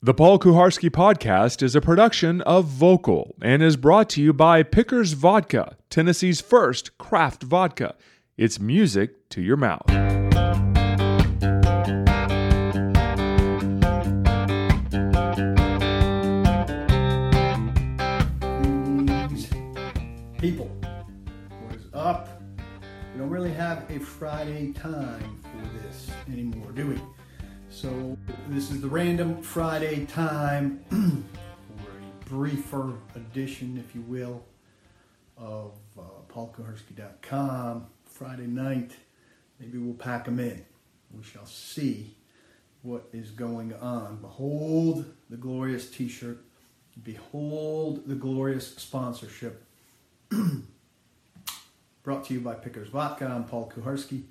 The Paul Kuharsky podcast is a production of Vocal and is brought to you by Pickers Vodka, Tennessee's first craft vodka. It's music to your mouth. People. What is up? We don't really have a Friday time for this anymore, do we? So this is the random Friday time for a briefer edition, if you will, of uh, paulkuharsky.com. Friday night, maybe we'll pack them in. We shall see what is going on. Behold the glorious T-shirt. Behold the glorious sponsorship. Brought to you by Pickers Vodka. I'm Paul Kuharsky.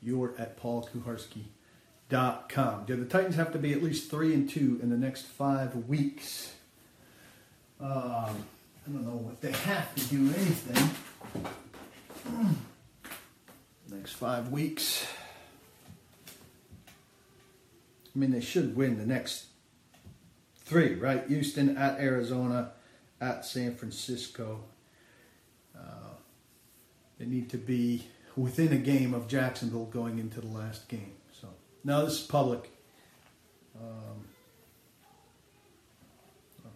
You're at paulkuharsky.com. Do the Titans have to be at least three and two in the next five weeks? Um, I don't know if they have to do anything. Next five weeks. I mean, they should win the next three, right? Houston at Arizona, at San Francisco. Uh, they need to be within a game of Jacksonville going into the last game. Now this is public. Um,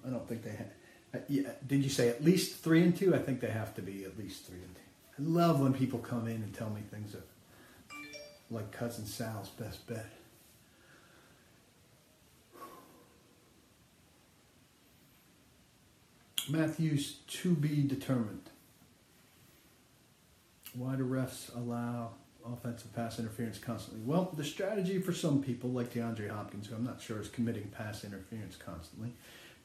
I don't think they have. Uh, yeah, did you say at least three and two? I think they have to be at least three and two. I love when people come in and tell me things that, like cousin Sal's best bet. Matthews to be determined. Why do refs allow offensive pass interference constantly? Well, the strategy for some people, like DeAndre Hopkins, who I'm not sure is committing pass interference constantly,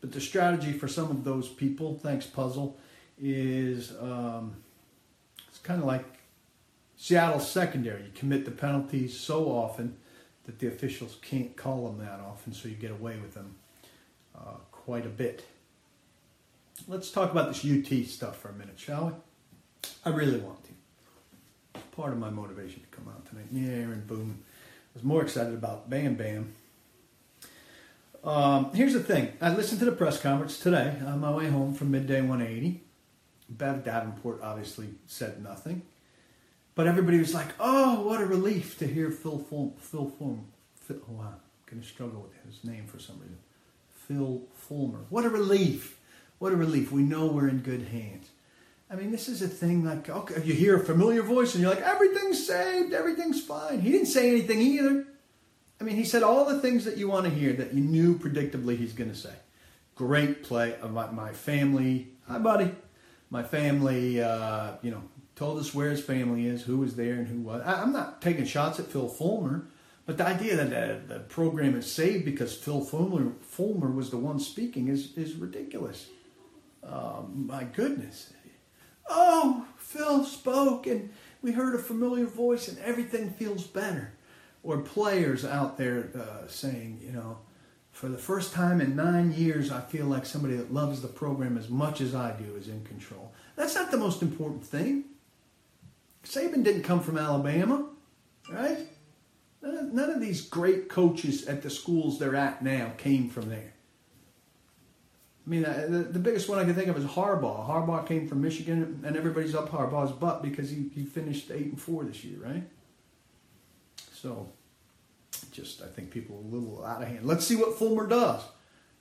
but the strategy for some of those people, thanks Puzzle, is um, it's kind of like Seattle secondary. You commit the penalties so often that the officials can't call them that often, so you get away with them uh, quite a bit. Let's talk about this UT stuff for a minute, shall we? I really want. Part of my motivation to come out tonight. Yeah, Aaron Boone. I was more excited about Bam Bam. Um, here's the thing. I listened to the press conference today on my way home from Midday 180. Bev Davenport obviously said nothing. But everybody was like, oh, what a relief to hear Phil Fulmer. Phil Fulmer. Phil, oh. I'm going to struggle with his name for some reason. Phil Fulmer. What a relief. What a relief. We know we're in good hands. I mean, this is a thing like, okay, you hear a familiar voice and you're like, everything's saved, everything's fine. He didn't say anything either. I mean, he said all the things that you want to hear that you knew predictably he's going to say. Great play of my, family. Hi, buddy. My family, uh, you know, told us where his family is, who was there, and who was. I, am not taking shots at Phil Fulmer, but the idea that the, the program is saved because Phil Fulmer, Fulmer was the one speaking is, is ridiculous. Um, my goodness. Oh, Phil spoke and we heard a familiar voice and everything feels better. Or players out there uh, saying, you know, for the first time in nine years, I feel like somebody that loves the program as much as I do is in control. That's not the most important thing. Saban didn't come from Alabama, right? None of, none of these great coaches at the schools they're at now came from there. I mean, uh, the, the biggest one I can think of is Harbaugh. Harbaugh came from Michigan, and everybody's up Harbaugh's butt because he, he finished eight and four this year, right? So, just I think people are a little out of hand. Let's see what Fulmer does.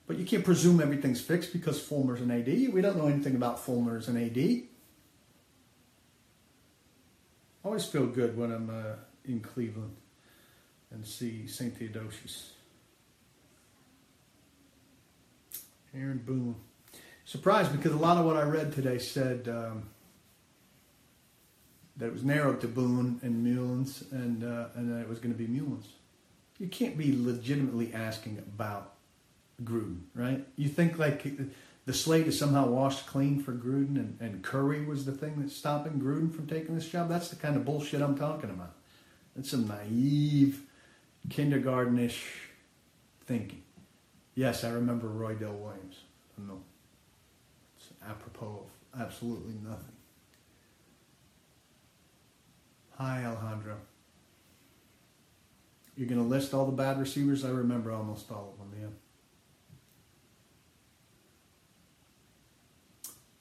But you can't presume everything's fixed because Fulmer's an AD. We don't know anything about Fulmer as an AD. Always feel good when I'm uh, in Cleveland and see St. Theodosius. Aaron Boone. Surprised because a lot of what I read today said um, that it was narrowed to Boone and Meulens, and uh, and that it was going to be Meulens. You can't be legitimately asking about Gruden, right? You think like the slate is somehow washed clean for Gruden, and, and Currie was the thing that's stopping Gruden from taking this job. That's the kind of bullshit I'm talking about. That's some naive, kindergartenish thinking. Yes, I remember Roydell Williams. No, it's apropos of absolutely nothing. Hi, Alejandro. You're going to list all the bad receivers? I remember almost all of them, yeah.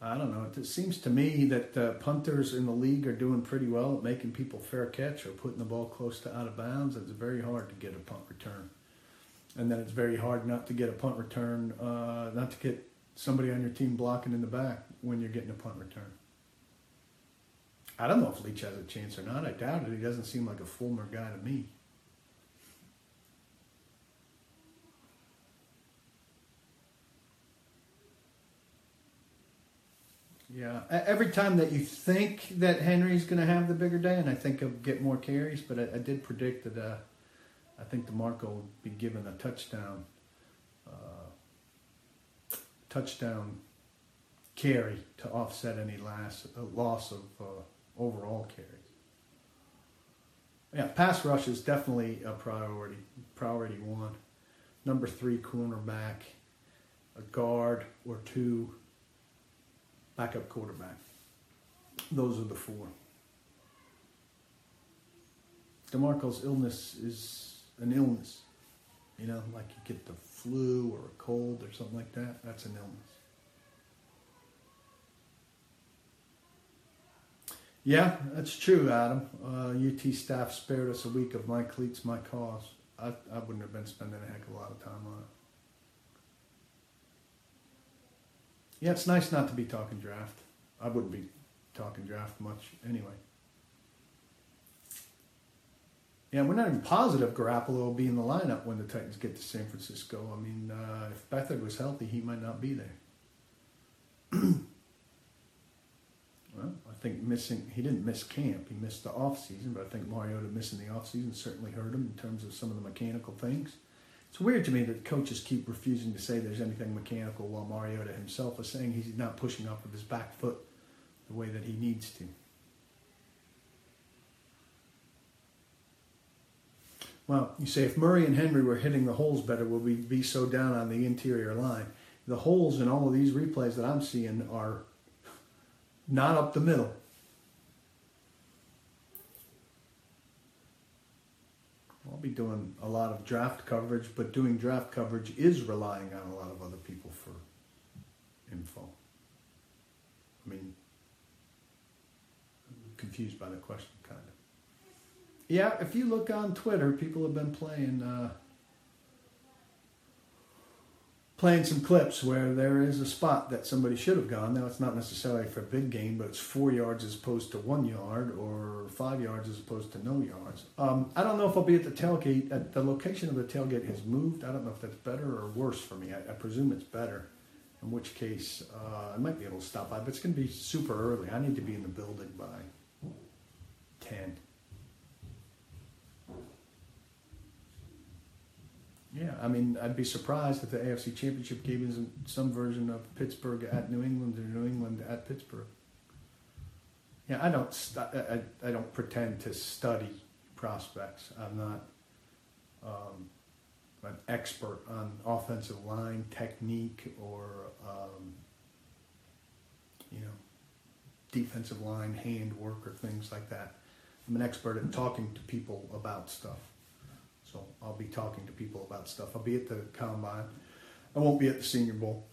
I don't know. It seems to me that uh, punters in the league are doing pretty well at making people fair catch or putting the ball close to out of bounds. It's very hard to get a punt return and then it's very hard not to get a punt return, uh, not to get somebody on your team blocking in the back when you're getting a punt return. I don't know if Leach has a chance or not. I doubt it. He doesn't seem like a Fulmer guy to me. Yeah, every time that you think that Henry's going to have the bigger day, and I think he'll get more carries, but I, I did predict that uh, I think DeMarco will be given a touchdown, uh, touchdown carry to offset any last uh, loss of uh, overall carries. Yeah, pass rush is definitely a priority. Priority one. Number three cornerback, a guard or two backup quarterback. Those are the four. DeMarco's illness is an illness. You know, like you get the flu or a cold or something like that. That's an illness. Yeah, that's true, Adam. Uh, UT staff spared us a week of my cleats, my cause. I, I wouldn't have been spending a heck of a lot of time on it. Yeah, it's nice not to be talking draft. I wouldn't be talking draft much anyway. Yeah, we're not even positive Garoppolo will be in the lineup when the Titans get to San Francisco. I mean, uh, if Beathard was healthy, he might not be there. well, I think missing, he didn't miss camp. He missed the off season, but I think Mariota missing the off season certainly hurt him in terms of some of the mechanical things. It's weird to me that coaches keep refusing to say there's anything mechanical while Mariota himself is saying he's not pushing up with his back foot the way that he needs to. Well, you say if Murray and Henry were hitting the holes better, would we be so down on the interior line? The holes in all of these replays that I'm seeing are not up the middle. I'll be doing a lot of draft coverage, but doing draft coverage is relying on a lot of other people for info. I mean, I'm confused by the question. Yeah, if you look on Twitter, people have been playing. Uh, playing some clips where there is a spot that somebody should have gone. Now, it's not necessarily for a big game, but it's four yards as opposed to one yard or five yards as opposed to no yards. Um, I don't know if I'll be at the tailgate. At the location of the tailgate has moved. I don't know if that's better or worse for me. I, I presume it's better, in which case uh, I might be able to stop by, but it's going to be super early. I need to be in the building by 10. Yeah, I mean, I'd be surprised if the AFC Championship game isn't some version of Pittsburgh at New England or New England at Pittsburgh. Yeah, I don't. I, I don't pretend to study prospects. I'm not um, an expert on offensive line technique or um, you know defensive line handwork or things like that. I'm an expert at talking to people about stuff. So I'll be talking to people about stuff. I'll be at the combine. I won't be at the Senior Bowl.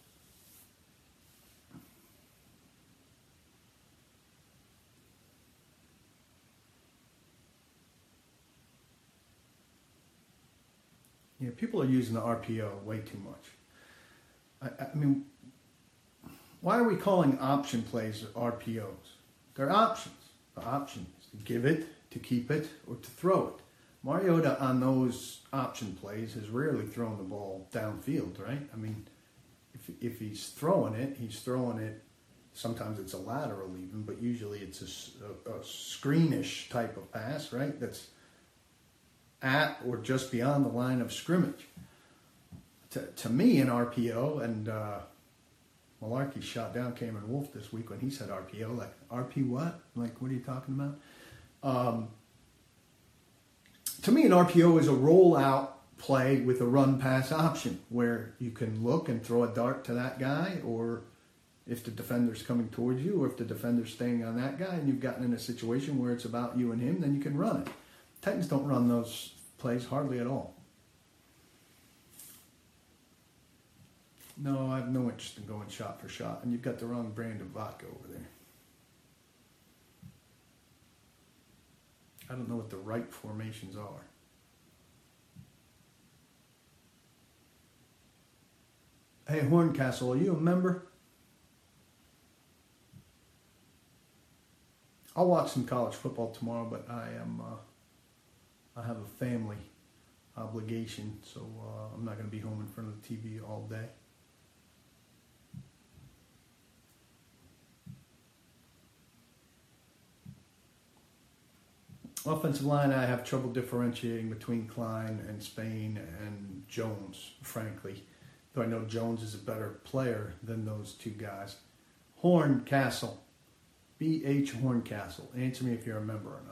Yeah, people are using the RPO way too much. I, I mean, why are we calling option plays RPOs? They're options. The option is to give it, to keep it, or to throw it. Mariota on those option plays has rarely thrown the ball downfield, right? I mean, if, if he's throwing it, he's throwing it. Sometimes it's a lateral even, but usually it's a, a, a screenish type of pass, right? That's at or just beyond the line of scrimmage. To, to me, an RPO, and uh, Mularkey shot down Cameron Wolfe this week when he said RPO. Like, RP what? Like, what are you talking about? Um, to me, an RPO is a rollout play with a run pass option where you can look and throw a dart to that guy, or if the defender's coming towards you, or if the defender's staying on that guy, and you've gotten in a situation where it's about you and him, then you can run it. Titans don't run those plays hardly at all. No, I, have no interest in going shot for shot, and you've got the wrong brand of vodka over there. I don't know what the right formations are. Hey, Horncastle, are you a member? I'll watch some college football tomorrow, but I am uh, I have a family obligation, so uh, I'm not going to be home in front of the TV all day. Offensive line, I have trouble differentiating between Kline and Spain and Jones, frankly. Though I know Jones is a better player than those two guys. Horncastle. B.H. Horncastle. Answer me if you're a member or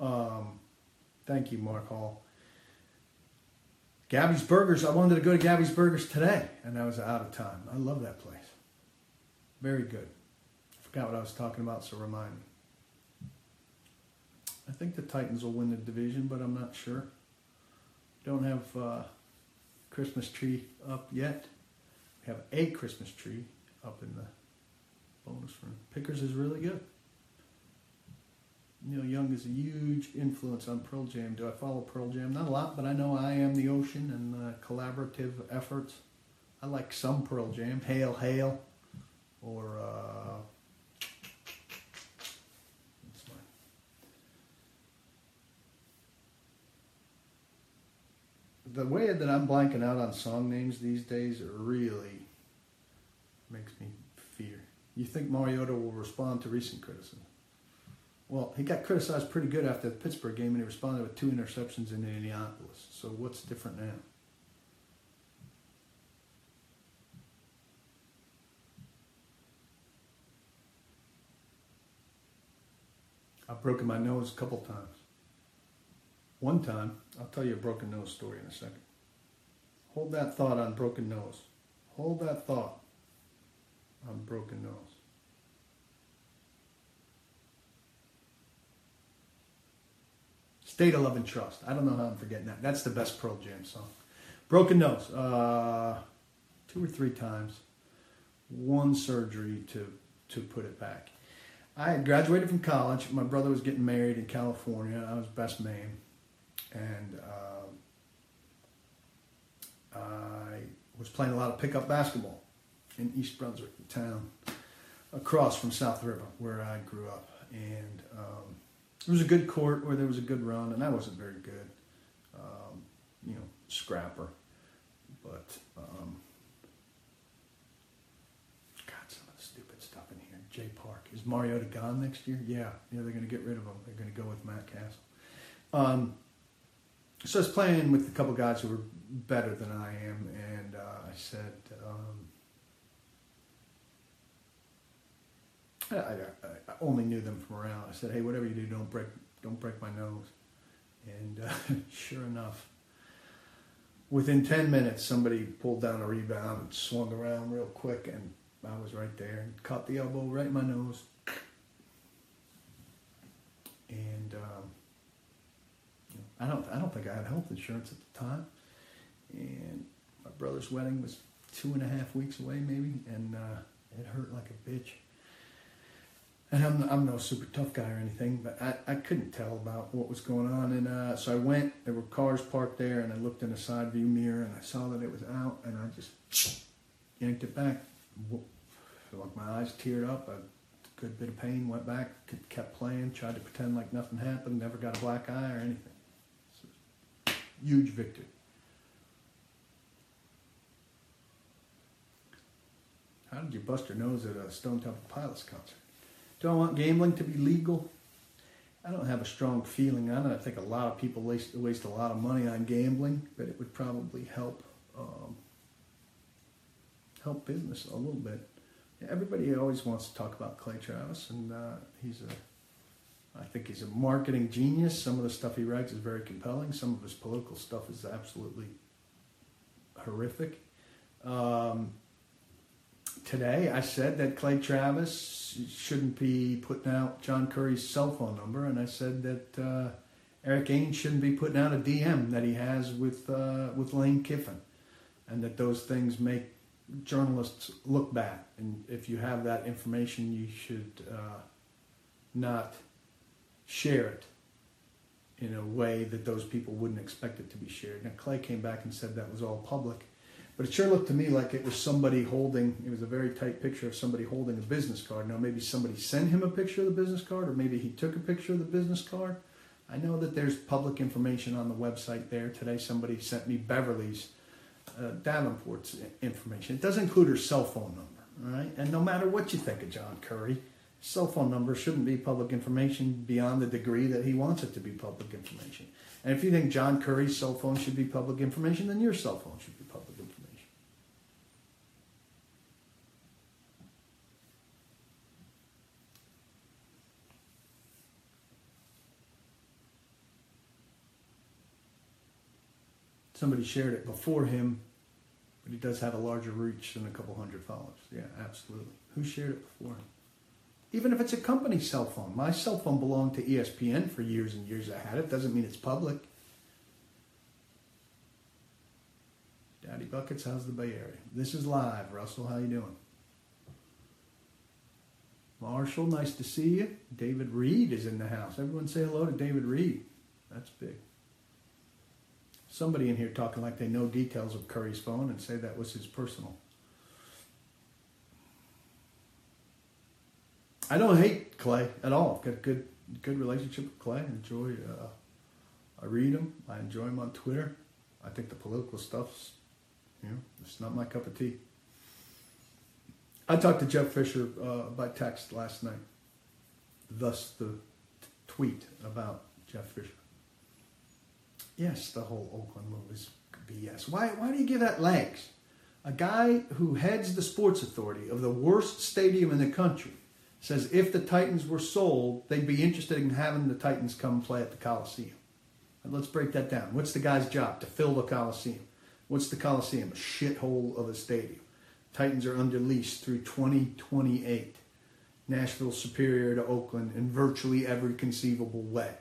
not. Um, thank you, Mark Hall. Gabby's Burgers. I wanted to go to Gabby's Burgers today, and I was out of time. I love that place. Very good. Forgot what I was talking about, so remind me. I think the Titans will win the division, but I'm not sure. Don't have uh, Christmas tree up yet. We have a Christmas tree up in the bonus room. Pickers is really good. Neil Young is a huge influence on Pearl Jam. Do I follow Pearl Jam? Not a lot, but I know I Am the Ocean and uh, collaborative efforts. I like some Pearl Jam. Hail, Hail, or uh, the way that I'm blanking out on song names these days really makes me fear. You think Mariota will respond to recent criticism? Well, he got criticized pretty good after the Pittsburgh game, and he responded with two interceptions in Indianapolis. So what's different now? I've broken my nose a couple times. One time, I'll tell you a broken nose story in a second. Hold that thought on broken nose. Hold that thought on broken nose. State of Love and Trust. I don't know how I'm forgetting that. That's the best Pearl Jam song. Broken nose. Uh, two or three times. One surgery to to put it back. I had graduated from college. My brother was getting married in California. I was best man and uh, I was playing a lot of pickup basketball in East Brunswick, the town across from South River, where I grew up. And um, it was a good court where there was a good run, and I wasn't very good, um, you know, scrapper. But um, God, some of the stupid stuff in here. Jay Park is Mariota gone next year? Yeah, yeah, they're going to get rid of him. They're going to go with Matt Cassel. Um, so I was playing with a couple guys who were better than I am, and uh, I said, um, I, I, I, only knew them from around. I said, "Hey, whatever you do, don't break, don't break my nose." And uh, sure enough, within ten minutes, somebody pulled down a rebound and swung around real quick, and I was right there and caught the elbow right in my nose. And um, I don't I don't think I had health insurance at the time, and my brother's wedding was two and a half weeks away maybe, and uh, it hurt like a bitch. And I'm I'm no super tough guy or anything, but I, I couldn't tell about what was going on, and uh, so I went. There were cars parked there, and I looked in the side view mirror, and I saw that it was out, and I just yanked it back. Like my eyes teared up. A good bit of pain. Went back, kept playing, tried to pretend like nothing happened. Never got a black eye or anything huge victory. How did you bust your nose at a Stone Temple Pilots concert? Do I want gambling to be legal? I don't have a strong feeling on it. I think a lot of people waste, waste a lot of money on gambling, but it would probably help um, help business a little bit. Everybody always wants to talk about Clay Travis, and uh, he's a I think he's a marketing genius. Some of the stuff he writes is very compelling. Some of his political stuff is absolutely horrific. Um, today, I said that Clay Travis shouldn't be putting out John Currie's cell phone number, and I said that uh, Erik Ainge shouldn't be putting out a DM that he has with uh, with Lane Kiffin, and that those things make journalists look bad. and if you have that information, you should uh, not share it in a way that those people wouldn't expect it to be shared. Now, Clay came back and said that was all public, but it sure looked to me like it was somebody holding, it was a very tight picture of somebody holding a business card. Now, maybe somebody sent him a picture of the business card, or maybe he took a picture of the business card. I know that there's public information on the website there. Today, somebody sent me Beverly's uh, Davenport's information. It does include her cell phone number, all right? And no matter what you think of John Currie, cell phone number shouldn't be public information beyond the degree that he wants it to be public information. And if you think John Currie's cell phone should be public information, then your cell phone should be public information. Somebody shared it before him, but he does have a larger reach than a couple hundred followers. Yeah, absolutely. Who shared it before him? Even if it's a company cell phone. My cell phone belonged to ESPN for years and years. I had it. Doesn't mean it's public. Daddy Buckets, how's the Bay Area? This is live. Russell, how you doing? Marshall, nice to see you. David Reed is in the house. Everyone say hello to David Reed. That's big. Somebody in here talking like they know details of Currie's phone and say that was his personal. I don't hate Clay at all. Got a good good relationship with Clay. Enjoy. Uh, I read him. I enjoy him on Twitter. I think the political stuff's, you know, it's not my cup of tea. I talked to Jeff Fisher uh, by text last night. Thus the t- tweet about Jeff Fisher. Yes, the whole Oakland move is BS. Why? Why do you give that legs? A guy who heads the sports authority of the worst stadium in the country says if the Titans were sold, they'd be interested in having the Titans come play at the Coliseum. And let's break that down. What's the guy's job? To fill the Coliseum. What's the Coliseum? A shithole of a stadium. Titans are under lease through 2028. Nashville superior to Oakland in virtually every conceivable way.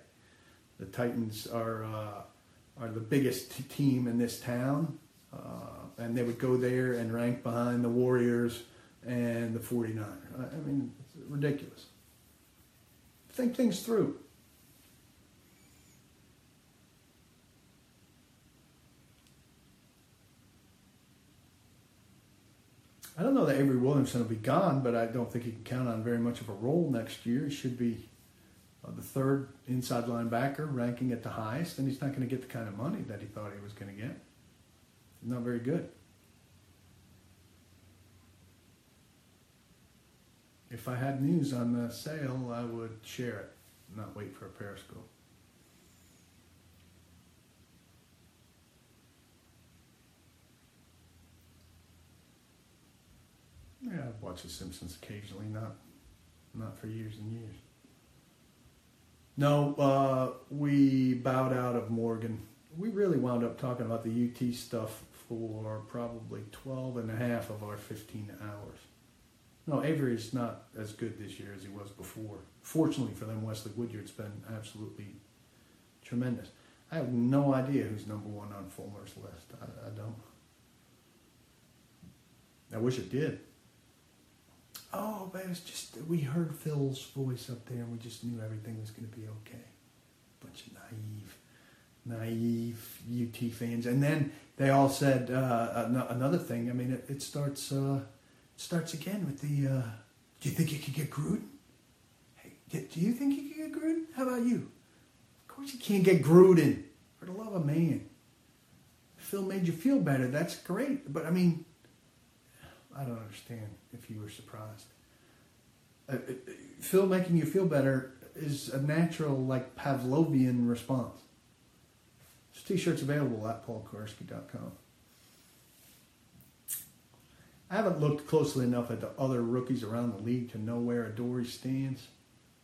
The Titans are uh, are the biggest t- team in this town, uh, and they would go there and rank behind the Warriors and the 49ers. I, mean, ridiculous. Think things through. I don't know that Avery Williamson will be gone, but I don't think he can count on very much of a role next year. He should be uh, the third inside linebacker, ranking at the highest, and he's not going to get the kind of money that he thought he was going to get. Not very good. If I had news on the sale, I would share it, not wait for a Periscope. Yeah, I've watched The Simpsons occasionally, not not for years and years. No, uh, we bowed out of Morgan. We really wound up talking about the UT stuff for probably 12 and a half of our 15 hours. No, Avery is not as good this year as he was before. Fortunately for them, Wesley Woodyard's been absolutely tremendous. I have no idea who's number one on Fulmer's list. I, I don't. I wish it did. Oh, but it's just we heard Phil's voice up there, and we just knew everything was going to be okay. Bunch of naive, naive UT fans, and then they all said uh, another thing. I mean, it, it starts uh, starts again with the. Uh, do you think you could get Gruden? Hey, do you think you could get Gruden? How about you? Of course you can't get Gruden. For the love of man, Phil made you feel better. That's great, but I mean, I don't understand if you were surprised. Uh, uh, Phil making you feel better is a natural, like Pavlovian response. T-shirt's available at paulkuharsky.com. I haven't looked closely enough at the other rookies around the league to know where Adoree stands.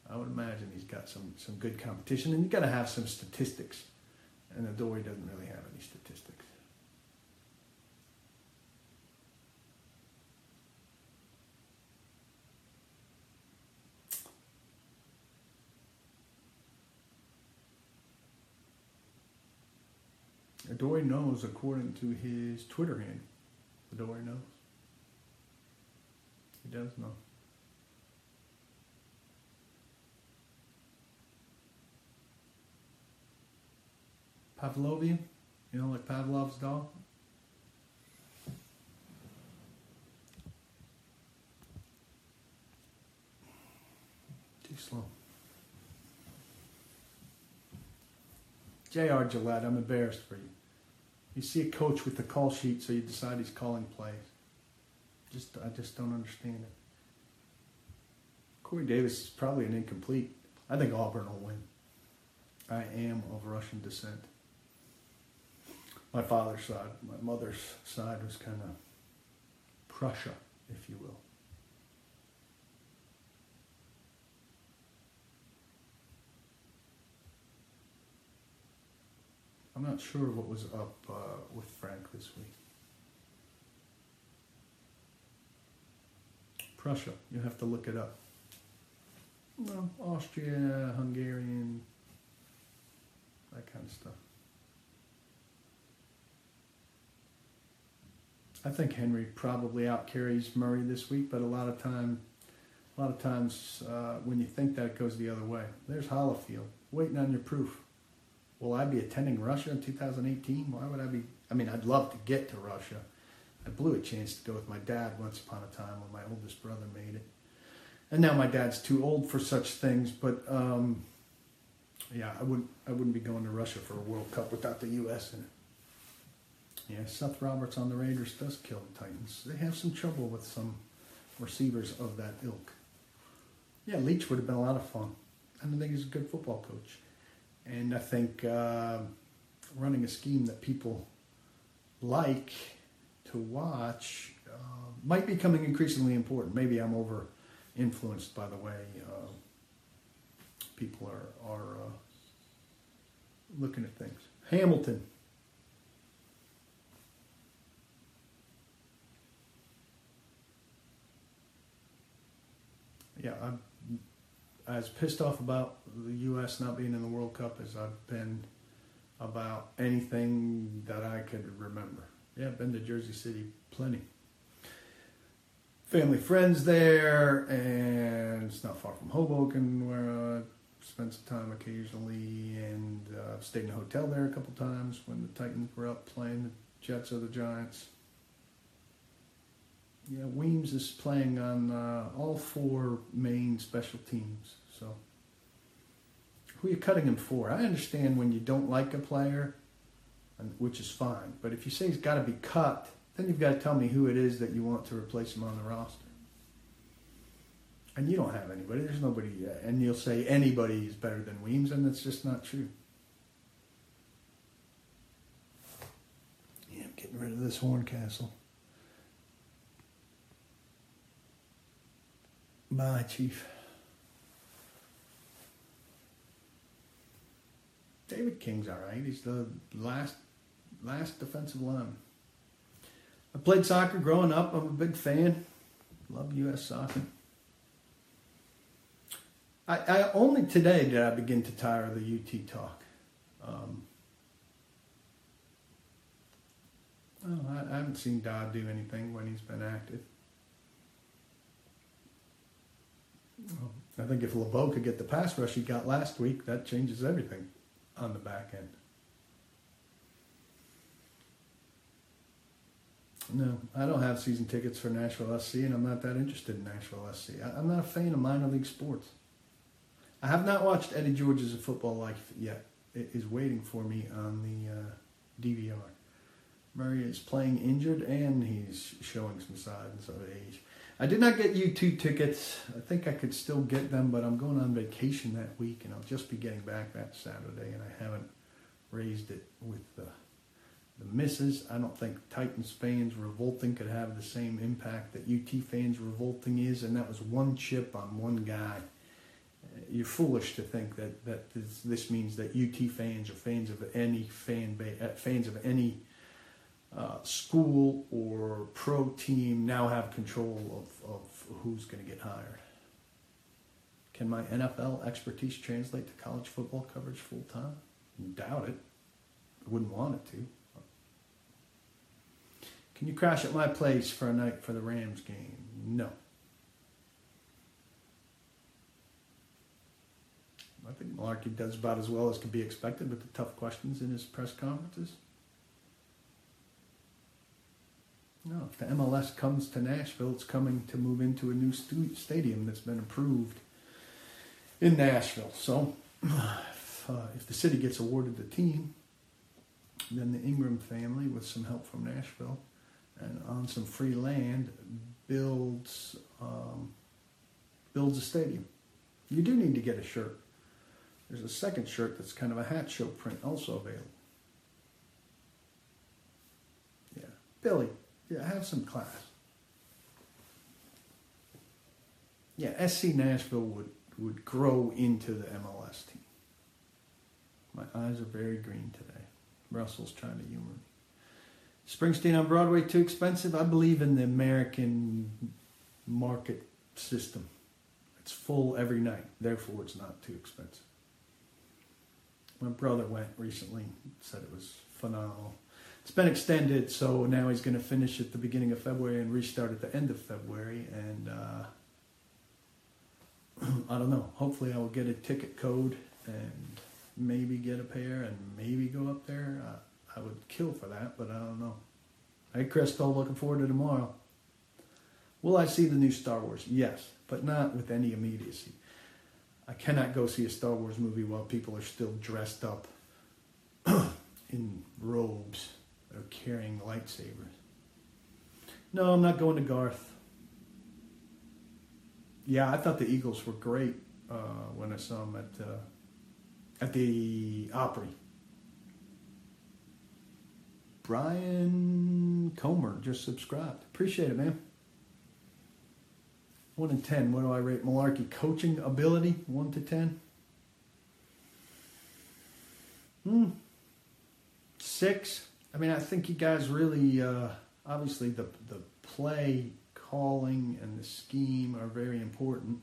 I would imagine he's got some, some good competition, and you got to have some statistics. And Adoree doesn't really have any statistics. Adoree knows according to his Twitter handle. Adoree knows. Does know. Pavlovian, you know, like Pavlov's dog. Too slow. J.R. Gillette, I'm embarrassed for you. You see a coach with the call sheet, so you decide he's calling plays. Just, I just don't understand it. Corey Davis is probably an incomplete. I think Auburn will win. I am of Russian descent. My father's side, my mother's side was kind of Prussia, if you will. I'm not sure what was up uh, with Frank this week. Prussia, you have to look it up. Well, Austria, Hungarian, that kind of stuff. I think Henry probably outcarries Murray this week, but a lot of time, a lot of times uh, when you think that it goes the other way. There's Hollowfield waiting on your proof. Will I be attending Russia in 2018? Why would I be? I mean, I'd love to get to Russia. I blew a chance to go with my dad once upon a time when my oldest brother made it. And now my dad's too old for such things, but um, yeah, I wouldn't I wouldn't be going to Russia for a World Cup without the US in it. Yeah, Seth Roberts on the Raiders does kill the Titans. They have some trouble with some receivers of that ilk. Yeah, Leach would have been a lot of fun. I don't think he's a good football coach. And I think uh, running a scheme that people like to watch uh, might be becoming increasingly important. Maybe I'm over influenced by the way uh, people are, are uh, looking at things. Hamilton. Yeah, I'm as pissed off about the U.S. not being in the World Cup as I've been about anything that I could remember. Yeah, been to Jersey City plenty. Family, friends there, and it's not far from Hoboken where I spent some time occasionally, and uh, I've stayed in a hotel there a couple times when the Titans were up playing the Jets or the Giants. Yeah, Weems is playing on uh, all four main special teams. So, who are you cutting him for? I understand when you don't like a player, which is fine. But if you say he's got to be cut, then you've got to tell me who it is that you want to replace him on the roster. And you don't have anybody. There's nobody. Uh, and you'll say anybody is better than Weems, and that's just not true. Yeah, I'm getting rid of this Horncastle. Bye, Chief. David King's all right. He's the last last defensive line. I played soccer growing up. I'm a big fan. Love U.S. soccer. I, I only today did I begin to tire of the UT talk. Um, I, I haven't seen Dodd do anything when he's been active. I think if LeBeau could get the pass rush he got last week, that changes everything on the back end. No, I don't have season tickets for Nashville SC, and I'm not that interested in Nashville SC. I, am not a fan of minor league sports. I have not watched Eddie George's Football Life yet. It is waiting for me on the uh, DVR. Murray is playing injured, and he's showing some signs of age. I did not get U2 tickets. I think I could still get them, but I'm going on vacation that week, and I'll just be getting back that Saturday, and I haven't raised it with the misses. I don't think Titans fans revolting could have the same impact that UT fans revolting is, and that was one chip on one guy. You're foolish to think that that this, this means that UT fans or fans of any fan ba- uh, fans of any uh, school or pro team now have control of, of who's going to get hired. Can my NFL expertise translate to college football coverage full time? Doubt it. I wouldn't want it to. Can you crash at my place for a night for the Rams game? No. I think Mularkey does about as well as can be expected with the tough questions in his press conferences. No, if the MLS comes to Nashville, it's coming to move into a new stu- stadium that's been approved in Nashville. So, if, uh, if the city gets awarded the team, then the Ingram family, with some help from Nashville, and on some free land, builds um, builds a stadium. You do need to get a shirt. There's a second shirt that's kind of a hat show print also available. Yeah, Billy, yeah, have some class. Yeah, SC Nashville would would grow into the MLS team. My eyes are very green today. Russell's trying to humor me. Springsteen on Broadway too expensive? I believe in the American market system. It's full every night, therefore it's not too expensive. My brother went recently, said it was phenomenal. It's been extended, so now he's going to finish at the beginning of February and restart at the end of February. And uh, I don't know. Hopefully, I will get a ticket code and maybe get a pair and maybe go up there. Uh, I would kill for that, but I don't know. Hey, Crystal, looking forward to tomorrow. Will I see the new Star Wars? Yes, but not with any immediacy. I cannot go see a Star Wars movie while people are still dressed up in robes or carrying lightsabers. No, I'm not going to Garth. Yeah, I thought the Eagles were great uh, when I saw them at uh, at the Opry. Brian Comer just subscribed. Appreciate it, man. One in ten. What do I rate Mularkey coaching ability? One to ten. Hmm. Six. I mean, I think you guys really, uh, obviously, the the play calling and the scheme are very important.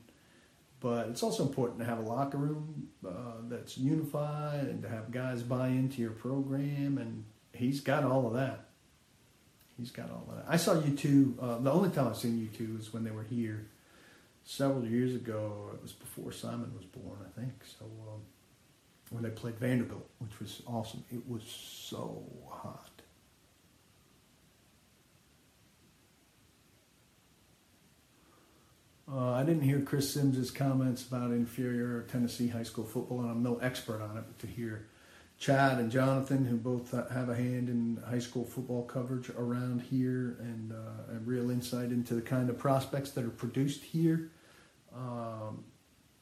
But it's also important to have a locker room uh, that's unified and to have guys buy into your program. And he's got all of that. He's got all of that. I saw U2. Uh, the only time I've seen U2 is when they were here several years ago. It was before Simon was born, I think. So um, when they played Vanderbilt, which was awesome. It was so hot. Uh, I didn't hear Chris Sims's comments about inferior Tennessee high school football, and I'm no expert on it, but to hear Chad and Jonathan, who both have a hand in high school football coverage around here and uh, a real insight into the kind of prospects that are produced here, um,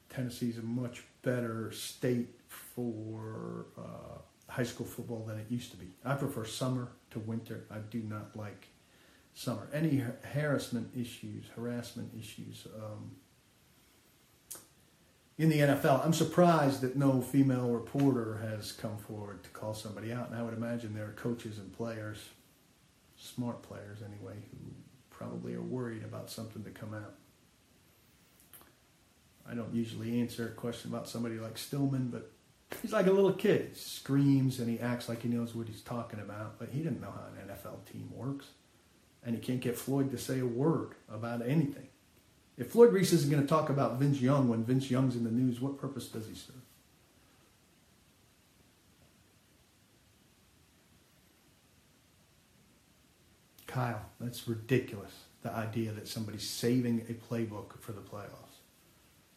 Tennessee's a much better state for uh, high school football than it used to be. I prefer summer to winter. I do not like summer. Any harassment issues, harassment issues um, in the NFL. I'm surprised that no female reporter has come forward to call somebody out, and I would imagine there are coaches and players, smart players anyway, who probably are worried about something to come out. I don't usually answer a question about somebody like Stillman, but he's like a little kid. He screams and he acts like he knows what he's talking about, but he didn't know how an NFL team works and he can't get Floyd to say a word about anything. If Floyd Reese isn't going to talk about Vince Young when Vince Young's in the news, what purpose does he serve? Kyle, that's ridiculous. The idea that somebody's saving a playbook for the playoffs.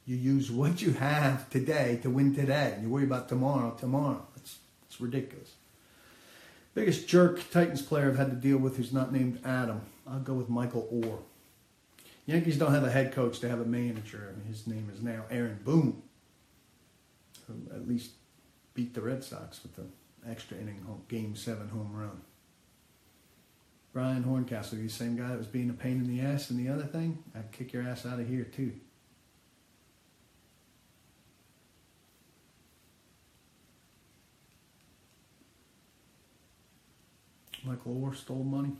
You use what you have today to win today, and you worry about tomorrow, tomorrow. It's, it's ridiculous. Biggest jerk Titans player I've had to deal with who's not named Adam. I'll go with Michael Oher. Yankees don't have a head coach; they have a manager, and his name is now Aaron Boone, who at least beat the Red Sox with the extra inning home, game seven home run. Brian Horncastle, the same guy that was being a pain in the ass and the other thing, I'd kick your ass out of here too. Michael Oher stole money.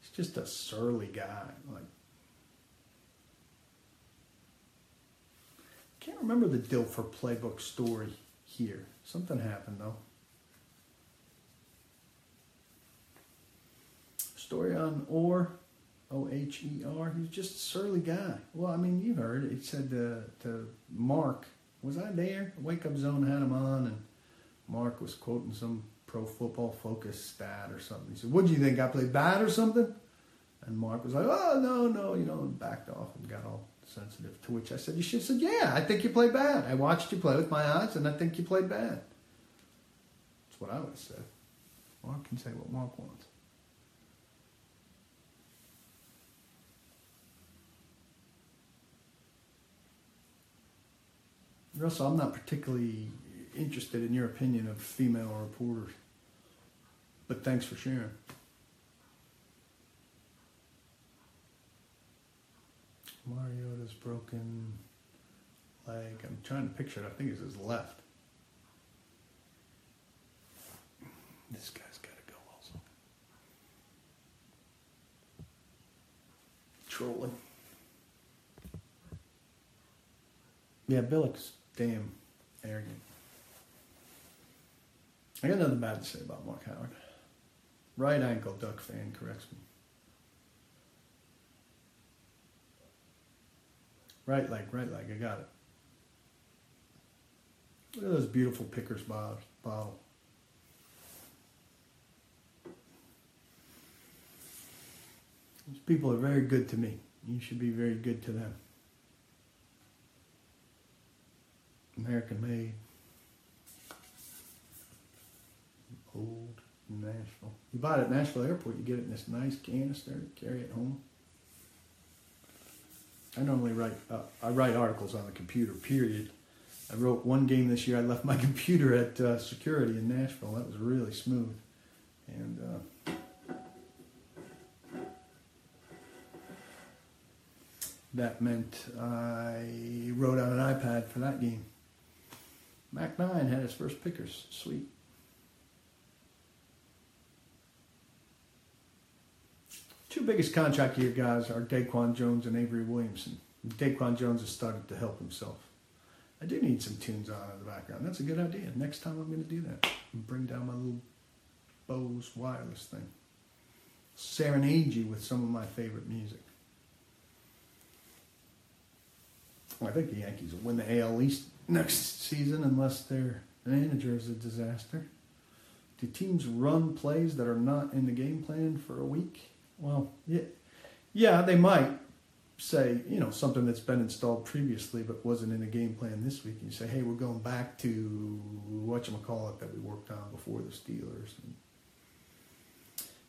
He's just a surly guy. Like, remember the Dilfer playbook story here. Something happened though. Story on Oher, O H E R. He's just a surly guy. Well, I mean, you heard it. He said to, to Mark Was I there? Wake Up Zone had him on, and Mark was quoting some pro football focus stat or something. He said, What do you think? I played bad or something? And Mark was like, Oh, no, no, you know, and backed off and got all sensitive. To which I said, You should have said, Yeah, I think you played bad. I watched you play with my eyes, and I think you played bad. That's what I would have said. Mark can say what Mark wants. Russell, I'm not particularly interested in your opinion of female reporters, but thanks for sharing. Mariota's broken leg. I'm trying to picture it. I think it's his left. This guy's got to go also. Trolling. Yeah, Billick's damn arrogant. I got nothing bad to say about Mark Howard. Right ankle duck fan corrects me. Right leg, right leg, I got it. Look at those beautiful pickers. Bottle. These people are very good to me. You should be very good to them. American made. Old Nashville. You buy it at Nashville Airport, you get it in this nice canister, carry it home. I normally write, uh, I write articles on the computer, period. I wrote one game this year, I left my computer at uh, security in Nashville. That was really smooth. And uh, that meant I wrote on an iPad for that game. Mac 9 had his first pickers. Sweet. Two biggest contract year guys are Daquan Jones and Avery Williamson. Daquan Jones has started to help himself. I do need some tunes on in the background. That's a good idea. Next time I'm going to do that. Bring down my little Bose wireless thing. Serenade you with some of my favorite music. I think the Yankees will win the AL East next season unless their manager is a disaster. Do teams run plays that are not in the game plan for a week? Well, yeah, yeah, they might say, you know, something that's been installed previously but wasn't in the game plan this week. And you say, hey, we're going back to what you call it that we worked on before the Steelers. And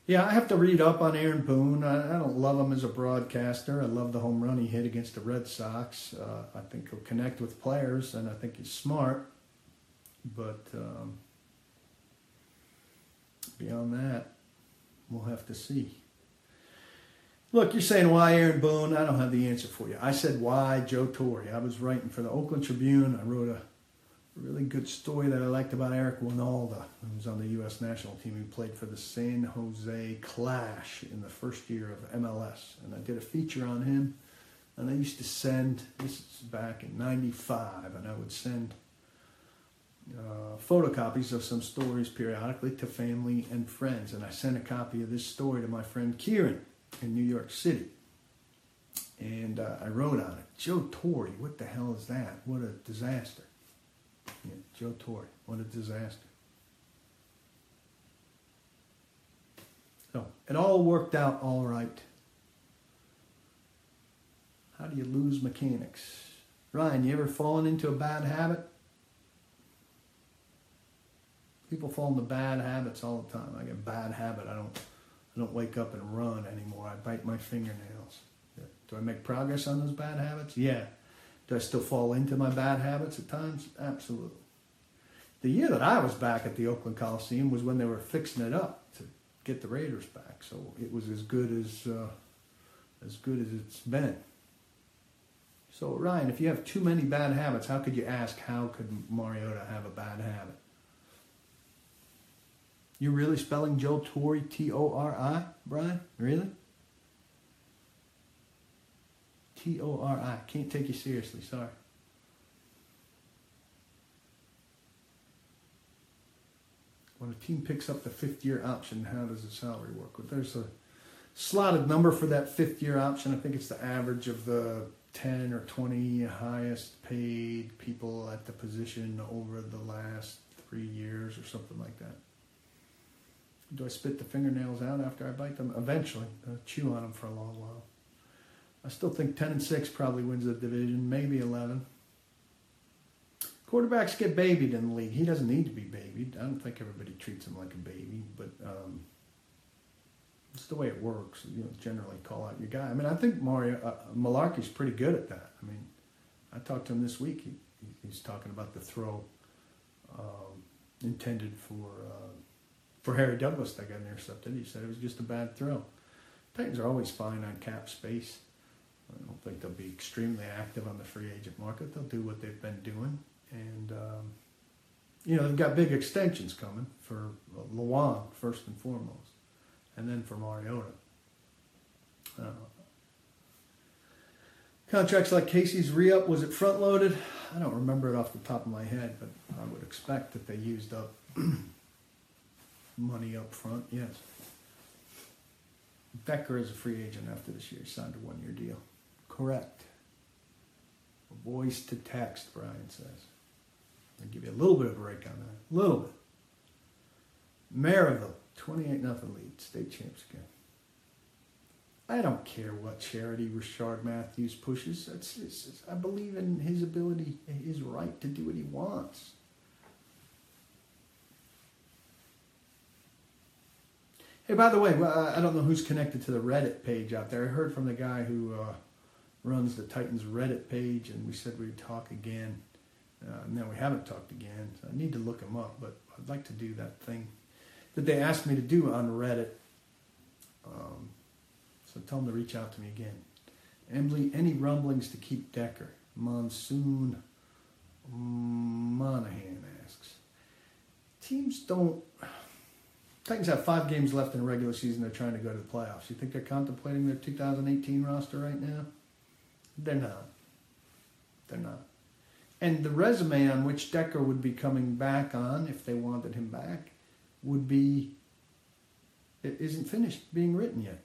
yeah, I have to read up on Aaron Boone. I, I, don't love him as a broadcaster. I love the home run he hit against the Red Sox. Uh, I think he'll connect with players, and I think he's smart. But um, beyond that, we'll have to see. Look, you're saying why Aaron Boone? I don't have the answer for you. I said why Joe Torre. I was writing for the Oakland Tribune. I wrote a really good story that I liked about Eric Wynalda, who was on the U.S. national team. He played for the San Jose Clash in the first year of MLS. And I did a feature on him. And I used to send, this is back in 95, and I would send uh, photocopies of some stories periodically to family and friends. And I sent a copy of this story to my friend Kieran in New York City. And uh, I wrote on it, Joe Torre, what the hell is that? What a disaster. Yeah, Joe Torre, what a disaster. So it all worked out all right. How do you lose mechanics? Ryan, you ever fallen into a bad habit? People fall into bad habits all the time. I get bad habit. I don't I don't wake up and run anymore. I bite my fingernails. Do I make progress on those bad habits? Yeah. Do I still fall into my bad habits at times? Absolutely. The year that I was back at the Oakland Coliseum was when they were fixing it up to get the Raiders back. So it was as good as uh, as good as it's been. So Ryan, if you have too many bad habits, how could you ask how could Mariota have a bad habit? You really spelling Joe Torre T O R I, Brian? Really? T O R I. Can't take you seriously. Sorry. When a team picks up the fifth year option, how does the salary work? Well, there's a slotted number for that fifth year option. I think it's the average of the 10 or 20 highest paid people at the position over the last three years or something like that. Do I spit the fingernails out after I bite them? Eventually. I'll chew on them for a long while. I still think 10 and 6 probably wins the division, maybe 11. Quarterbacks get babied in the league. He doesn't need to be babied. I don't think everybody treats him like a baby, but um, it's the way it works. You know, generally call out your guy. I mean, I think Mario uh, Mularkey's pretty good at that. I mean, I talked to him this week. He, he's talking about the throw um, intended for uh, for Harry Douglas that got intercepted. He said it was just a bad throw. Titans are always fine on cap space. I don't think they'll be extremely active on the free agent market. They'll do what they've been doing and um, you know they've got big extensions coming for Lewan first and foremost, and then for Mariota. Uh, contracts like Casey's re-up was it front loaded? I don't remember it off the top of my head, but I would expect that they used up money up front. Yes. Becker is a free agent after this year. He signed a one-year deal. Correct. Voice to text, Brian says. I'll give you a little bit of a break on that. A little bit. Maryville, 28 nothing lead, state champs again. I don't care what charity Rishard Matthews pushes. It's, it's, it's, I believe in his ability, his right to do what he wants. Hey, by the way, I don't know who's connected to the Reddit page out there. I heard from the guy who uh, runs the Titans Reddit page, and we said we'd talk again. Uh, now we haven't talked again. So I need to look him up, but I'd like to do that thing that they asked me to do on Reddit. Um, so tell them to reach out to me again. Emily, any rumblings to keep Decker? Monsoon Monahan asks. Teams don't. Titans have five games left in the regular season. They're trying to go to the playoffs. You think they're contemplating their 2018 roster right now? They're not. They're not. And the resume on which Decker would be coming back on, if they wanted him back, would be, it isn't finished being written yet.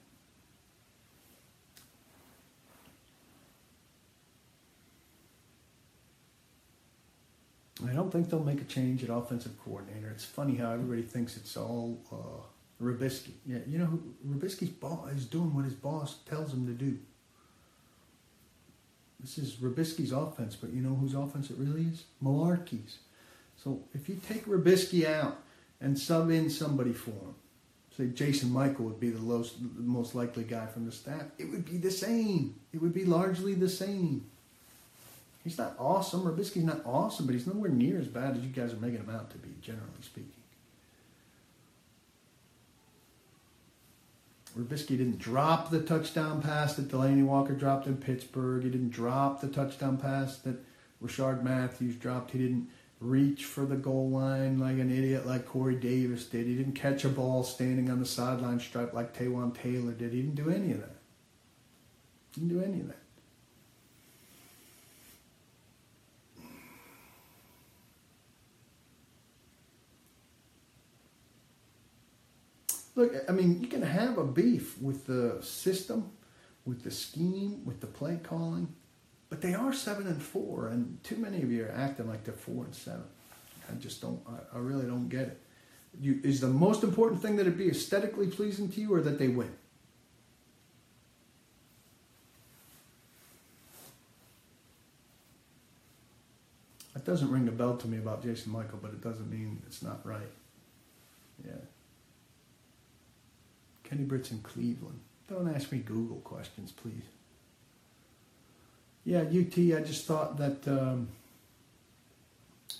I don't think they'll make a change at offensive coordinator. It's funny how everybody thinks it's all uh, Robiskie. Yeah, you know, Robiskie's boss is doing what his boss tells him to do. This is Robiskie's offense, but you know whose offense it really is? Mularkey's. So if you take Robiskie out and sub in somebody for him, say Jason Michael would be the the most likely guy from the staff, it would be the same. It would be largely the same. He's not awesome. Robiskie's not awesome, but he's nowhere near as bad as you guys are making him out to be, generally speaking. Robiskie didn't drop the touchdown pass that Delanie Walker dropped in Pittsburgh. He didn't drop the touchdown pass that Rishard Matthews dropped. He didn't reach for the goal line like an idiot like Corey Davis did. He didn't catch a ball standing on the sideline stripe like Taywan Taylor did. He didn't do any of that. He didn't do any of that. Look, I mean, you can have a beef with the system, with the scheme, with the play calling, but they are seven and four, and too many of you are acting like they're four and seven. I just don't. I, I really don't get it. You, is the most important thing that it be aesthetically pleasing to you, or that they win? That doesn't ring a bell to me about Jason Michael, but it doesn't mean it's not right. Yeah. Kenny Britt's in Cleveland. Don't ask me Google questions, please. Yeah, UT, I just thought that um,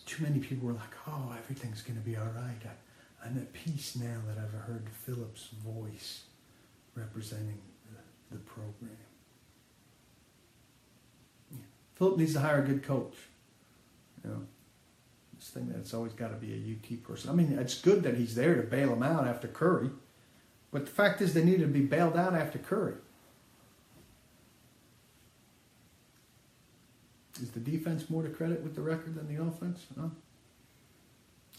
too many people were like, oh, everything's going to be all right. I, I'm at peace now that I've heard Philip's voice representing the, the program. Yeah. Philip needs to hire a good coach. You know, this thing that it's always got to be a UT person. I mean, it's good that he's there to bail him out after Currie. But the fact is, they needed to be bailed out after Currie. Is the defense more to credit with the record than the offense? No.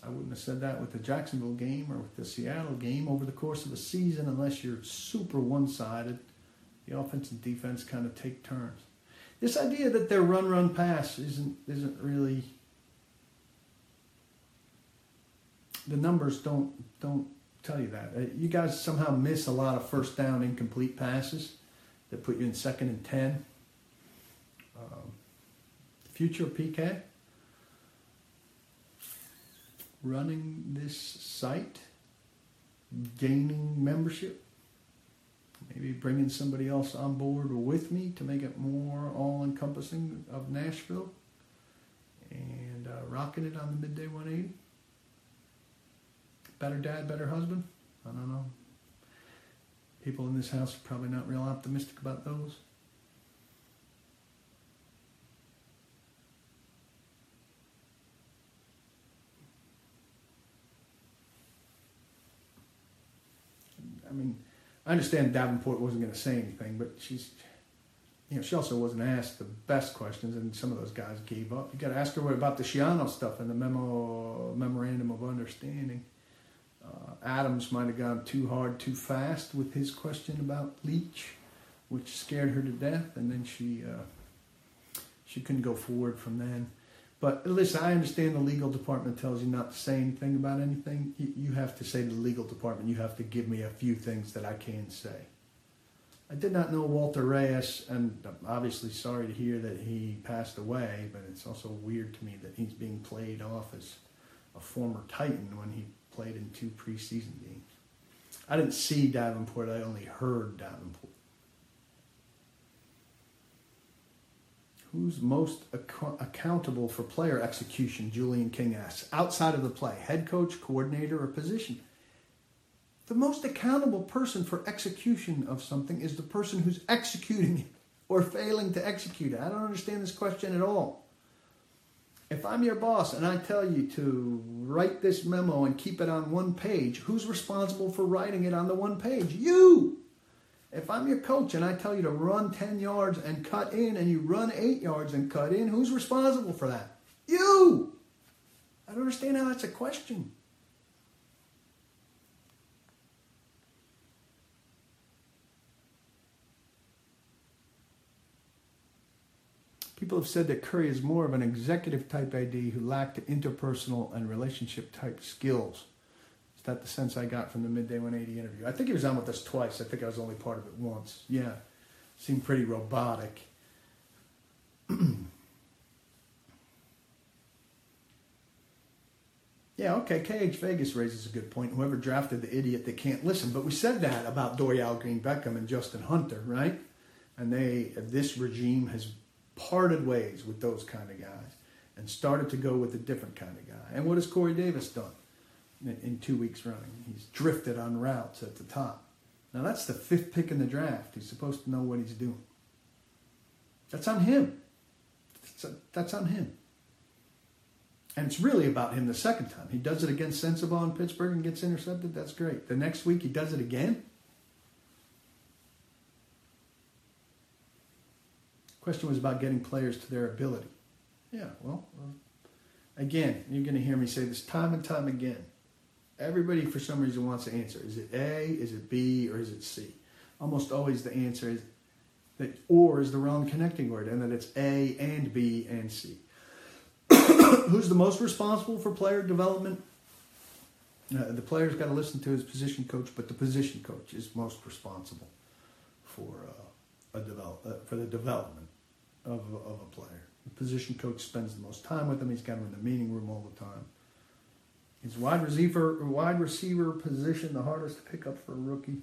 I wouldn't have said that with the Jacksonville game or with the Seattle game over the course of a season unless you're super one sided. The offense and defense kind of take turns. this idea that their run run pass isn't isn't really the numbers don't don't tell you that. Uh, You guys somehow miss a lot of first down incomplete passes that put you in second and ten. Um, future PK running this site, gaining membership, maybe bringing somebody else on board with me to make it more all encompassing of Nashville, and uh, rocking it on the midday 180. Better dad, better husband. I don't know. People in this house are probably not real optimistic about those. I mean, I understand Davenport wasn't going to say anything, but she's, you know, she also wasn't asked the best questions, and some of those guys gave up. You got to ask her about the Schiano stuff and the memo memorandum of understanding. Uh, Adams might have gone too hard, too fast with his question about Leach, which scared her to death, and then she uh, she couldn't go forward from then. But listen, I understand the legal department tells you not to say anything about anything. You, have to say to the legal department, you have to give me a few things that I can say. I did not know Walter Reyes, and I'm obviously sorry to hear that he passed away, but it's also weird to me that he's being played off as a former Titan when he played in two preseason games. I didn't see Davenport, I only heard Davenport. Who's most ac- accountable for player execution? Julian King asks. Outside of the play, head coach, coordinator, or position? The most accountable person for execution of something is the person who's executing it or failing to execute it. I don't understand this question at all. If I'm your boss and I tell you to write this memo and keep it on one page, who's responsible for writing it on the one page? You! If I'm your coach and I tell you to run 10 yards and cut in and you run 8 yards and cut in, who's responsible for that? You! I don't understand how that's a question. People have said that Currie is more of an executive type AD who lacked the interpersonal and relationship type skills. Is that the sense I got from the midday 180 interview? I think he was on with us twice. I think I was only part of it once. Yeah, seemed pretty robotic. yeah, okay. KH Vegas raises a good point. Whoever drafted the idiot that can't listen, but we said that about Dorial Green Beckham and Justin Hunter, right? And they, this regime has parted ways with those kind of guys and started to go with a different kind of guy. And what has Corey Davis done in, two weeks running? He's drifted on routes at the top. Now that's the fifth pick in the draft. He's supposed to know what he's doing. That's on him. That's, that's on him. And it's really about him the second time. He does it against Sensabaugh in Pittsburgh and gets intercepted. That's great. The next week he does it again. Question was about getting players to their ability. Yeah, well, again, you're going to hear me say this time and time again. Everybody, for some reason, wants to answer. Is it A, is it B, or is it C? Almost always the answer is that or is the wrong connecting word, and that it's A and B and C. Who's the most responsible for player development? Uh, the player's got to listen to his position coach, but the position coach is most responsible for uh, a develop uh, for the development of of a player. The position coach spends the most time with him. He's got him in the meeting room all the time. Is wide receiver wide receiver position the hardest to pick up for a rookie?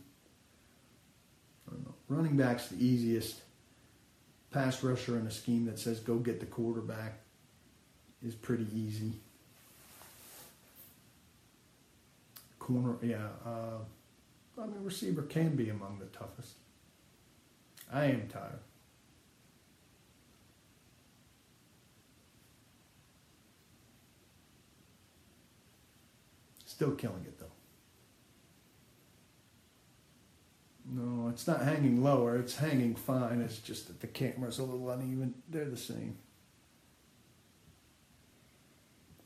I don't know. Running back's the easiest. Pass rusher in a scheme that says go get the quarterback is pretty easy. Corner, yeah. Uh, I mean, receiver can be among the toughest. I am tired. Still killing it though. No, it's not hanging lower. It's hanging fine. It's just that the camera's a little uneven. They're the same.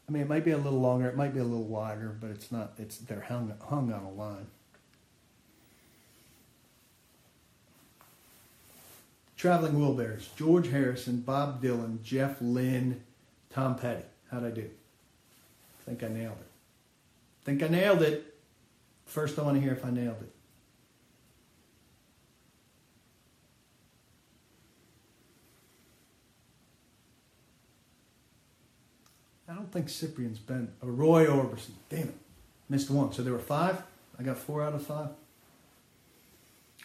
I mean, it might be a little longer. It might be a little wider, but it's not. It's they're hung hung on a line. Traveling Wilburys, George Harrison, Bob Dylan, Jeff Lynne, Tom Petty. How'd I do? I think I nailed it. Think I nailed it. First, I want to hear if I nailed it. I don't think Cyprien's been. a Roy Orbison. Damn it. Missed one. So there were five. I got four out of five.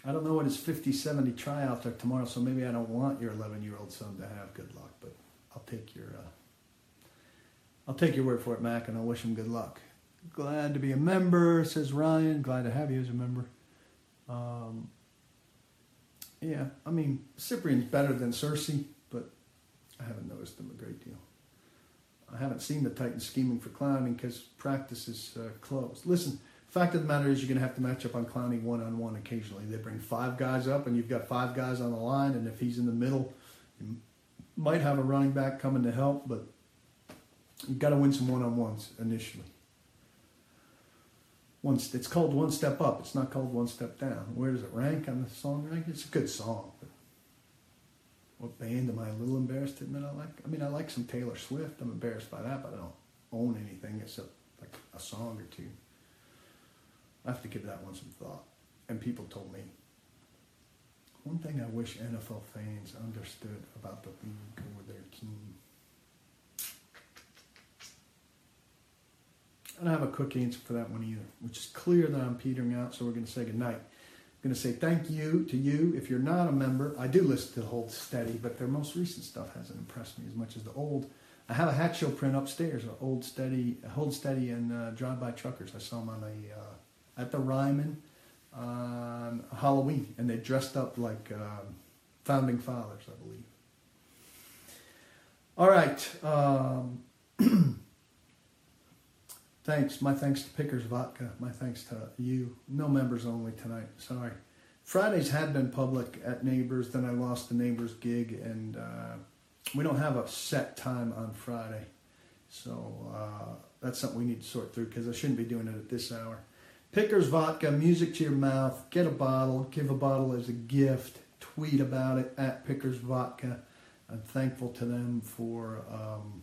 I don't know what his 50 70 tryouts are tomorrow, so maybe I don't want your 11 year old son to have good luck, but I'll take your. Uh, I'll take your word for it, Mac, and I'll wish him good luck. Glad to be a member, says Ryan. Glad to have you as a member. Um, yeah, I mean, Cyprien's better than Searcy, but I haven't noticed him a great deal. I haven't seen the Titans scheming for Clowney because practice is uh, closed. Listen, fact of the matter is you're going to have to match up on Clowney one on one occasionally. They bring five guys up, and you've got five guys on the line, and if he's in the middle, you might have a running back coming to help, but you've got to win some one on ones initially. It's called one step up, it's not called one step down. Where does it rank on the song rank? It's a good song, what band am I a little embarrassed to admit I like? I mean, I like some Taylor Swift. I'm embarrassed by that, but I don't own anything except like a song or two. I have to give that one some thought. And people told me one thing I wish NFL fans understood about the league or their team. I don't have a quick answer for that one either, which is clear that I'm petering out, so we're going to say goodnight. I'm going to say thank you to you. If you're not a member, I do listen to Hold Steady, but their most recent stuff hasn't impressed me as much as the old. I have a Hatch Show Print upstairs, Old Steady, Hold Steady, and uh, Drive By Truckers. I saw them on a uh, at the Ryman on Halloween, and they dressed up like um, founding fathers, I believe. All right. Um, Thanks. My thanks to Pickers Vodka. My thanks to you. No members only tonight. Sorry. Fridays had been public at Neighbors. Then I lost the Neighbors gig, and uh, we don't have a set time on Friday. So uh, that's something we need to sort through because I shouldn't be doing it at this hour. Pickers Vodka, music to your mouth. Get a bottle. Give a bottle as a gift. Tweet about it at Pickers Vodka. I'm thankful to them for. Um,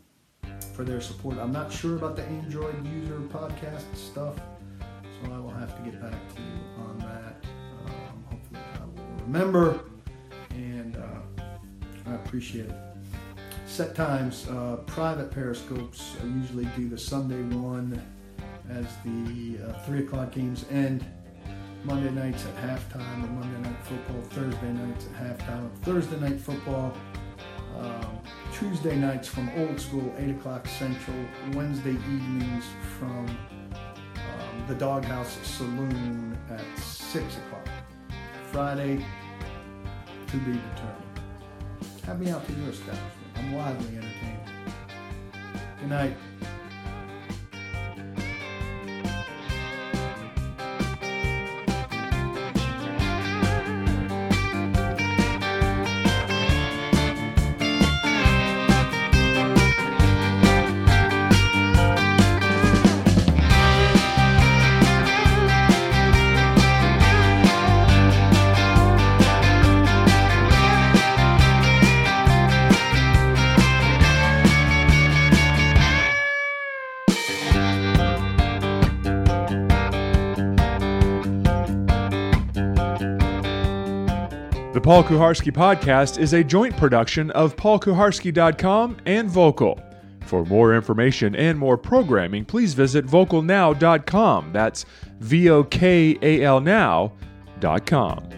for their support. I'm not sure about the Android user podcast stuff, so I will have to get back to you on that. Um, hopefully, I will remember, and uh, I appreciate it. Set times, uh, private periscopes. I usually do the Sunday one as the uh, 3 o'clock games end. Monday nights at halftime, or Monday night football, Thursday nights at halftime, Thursday night football. Um, Tuesday nights from Old School, 8 o'clock Central. Wednesday evenings from um, the Doghouse Saloon at 6 o'clock. Friday, to be determined. Have me out to your establishment. I'm wildly entertained. Good night. Paul Kuharsky podcast is a joint production of paulkuharsky.com and Vokal. For more information and more programming, please visit vokalnow.com. That's V O K A L now.com.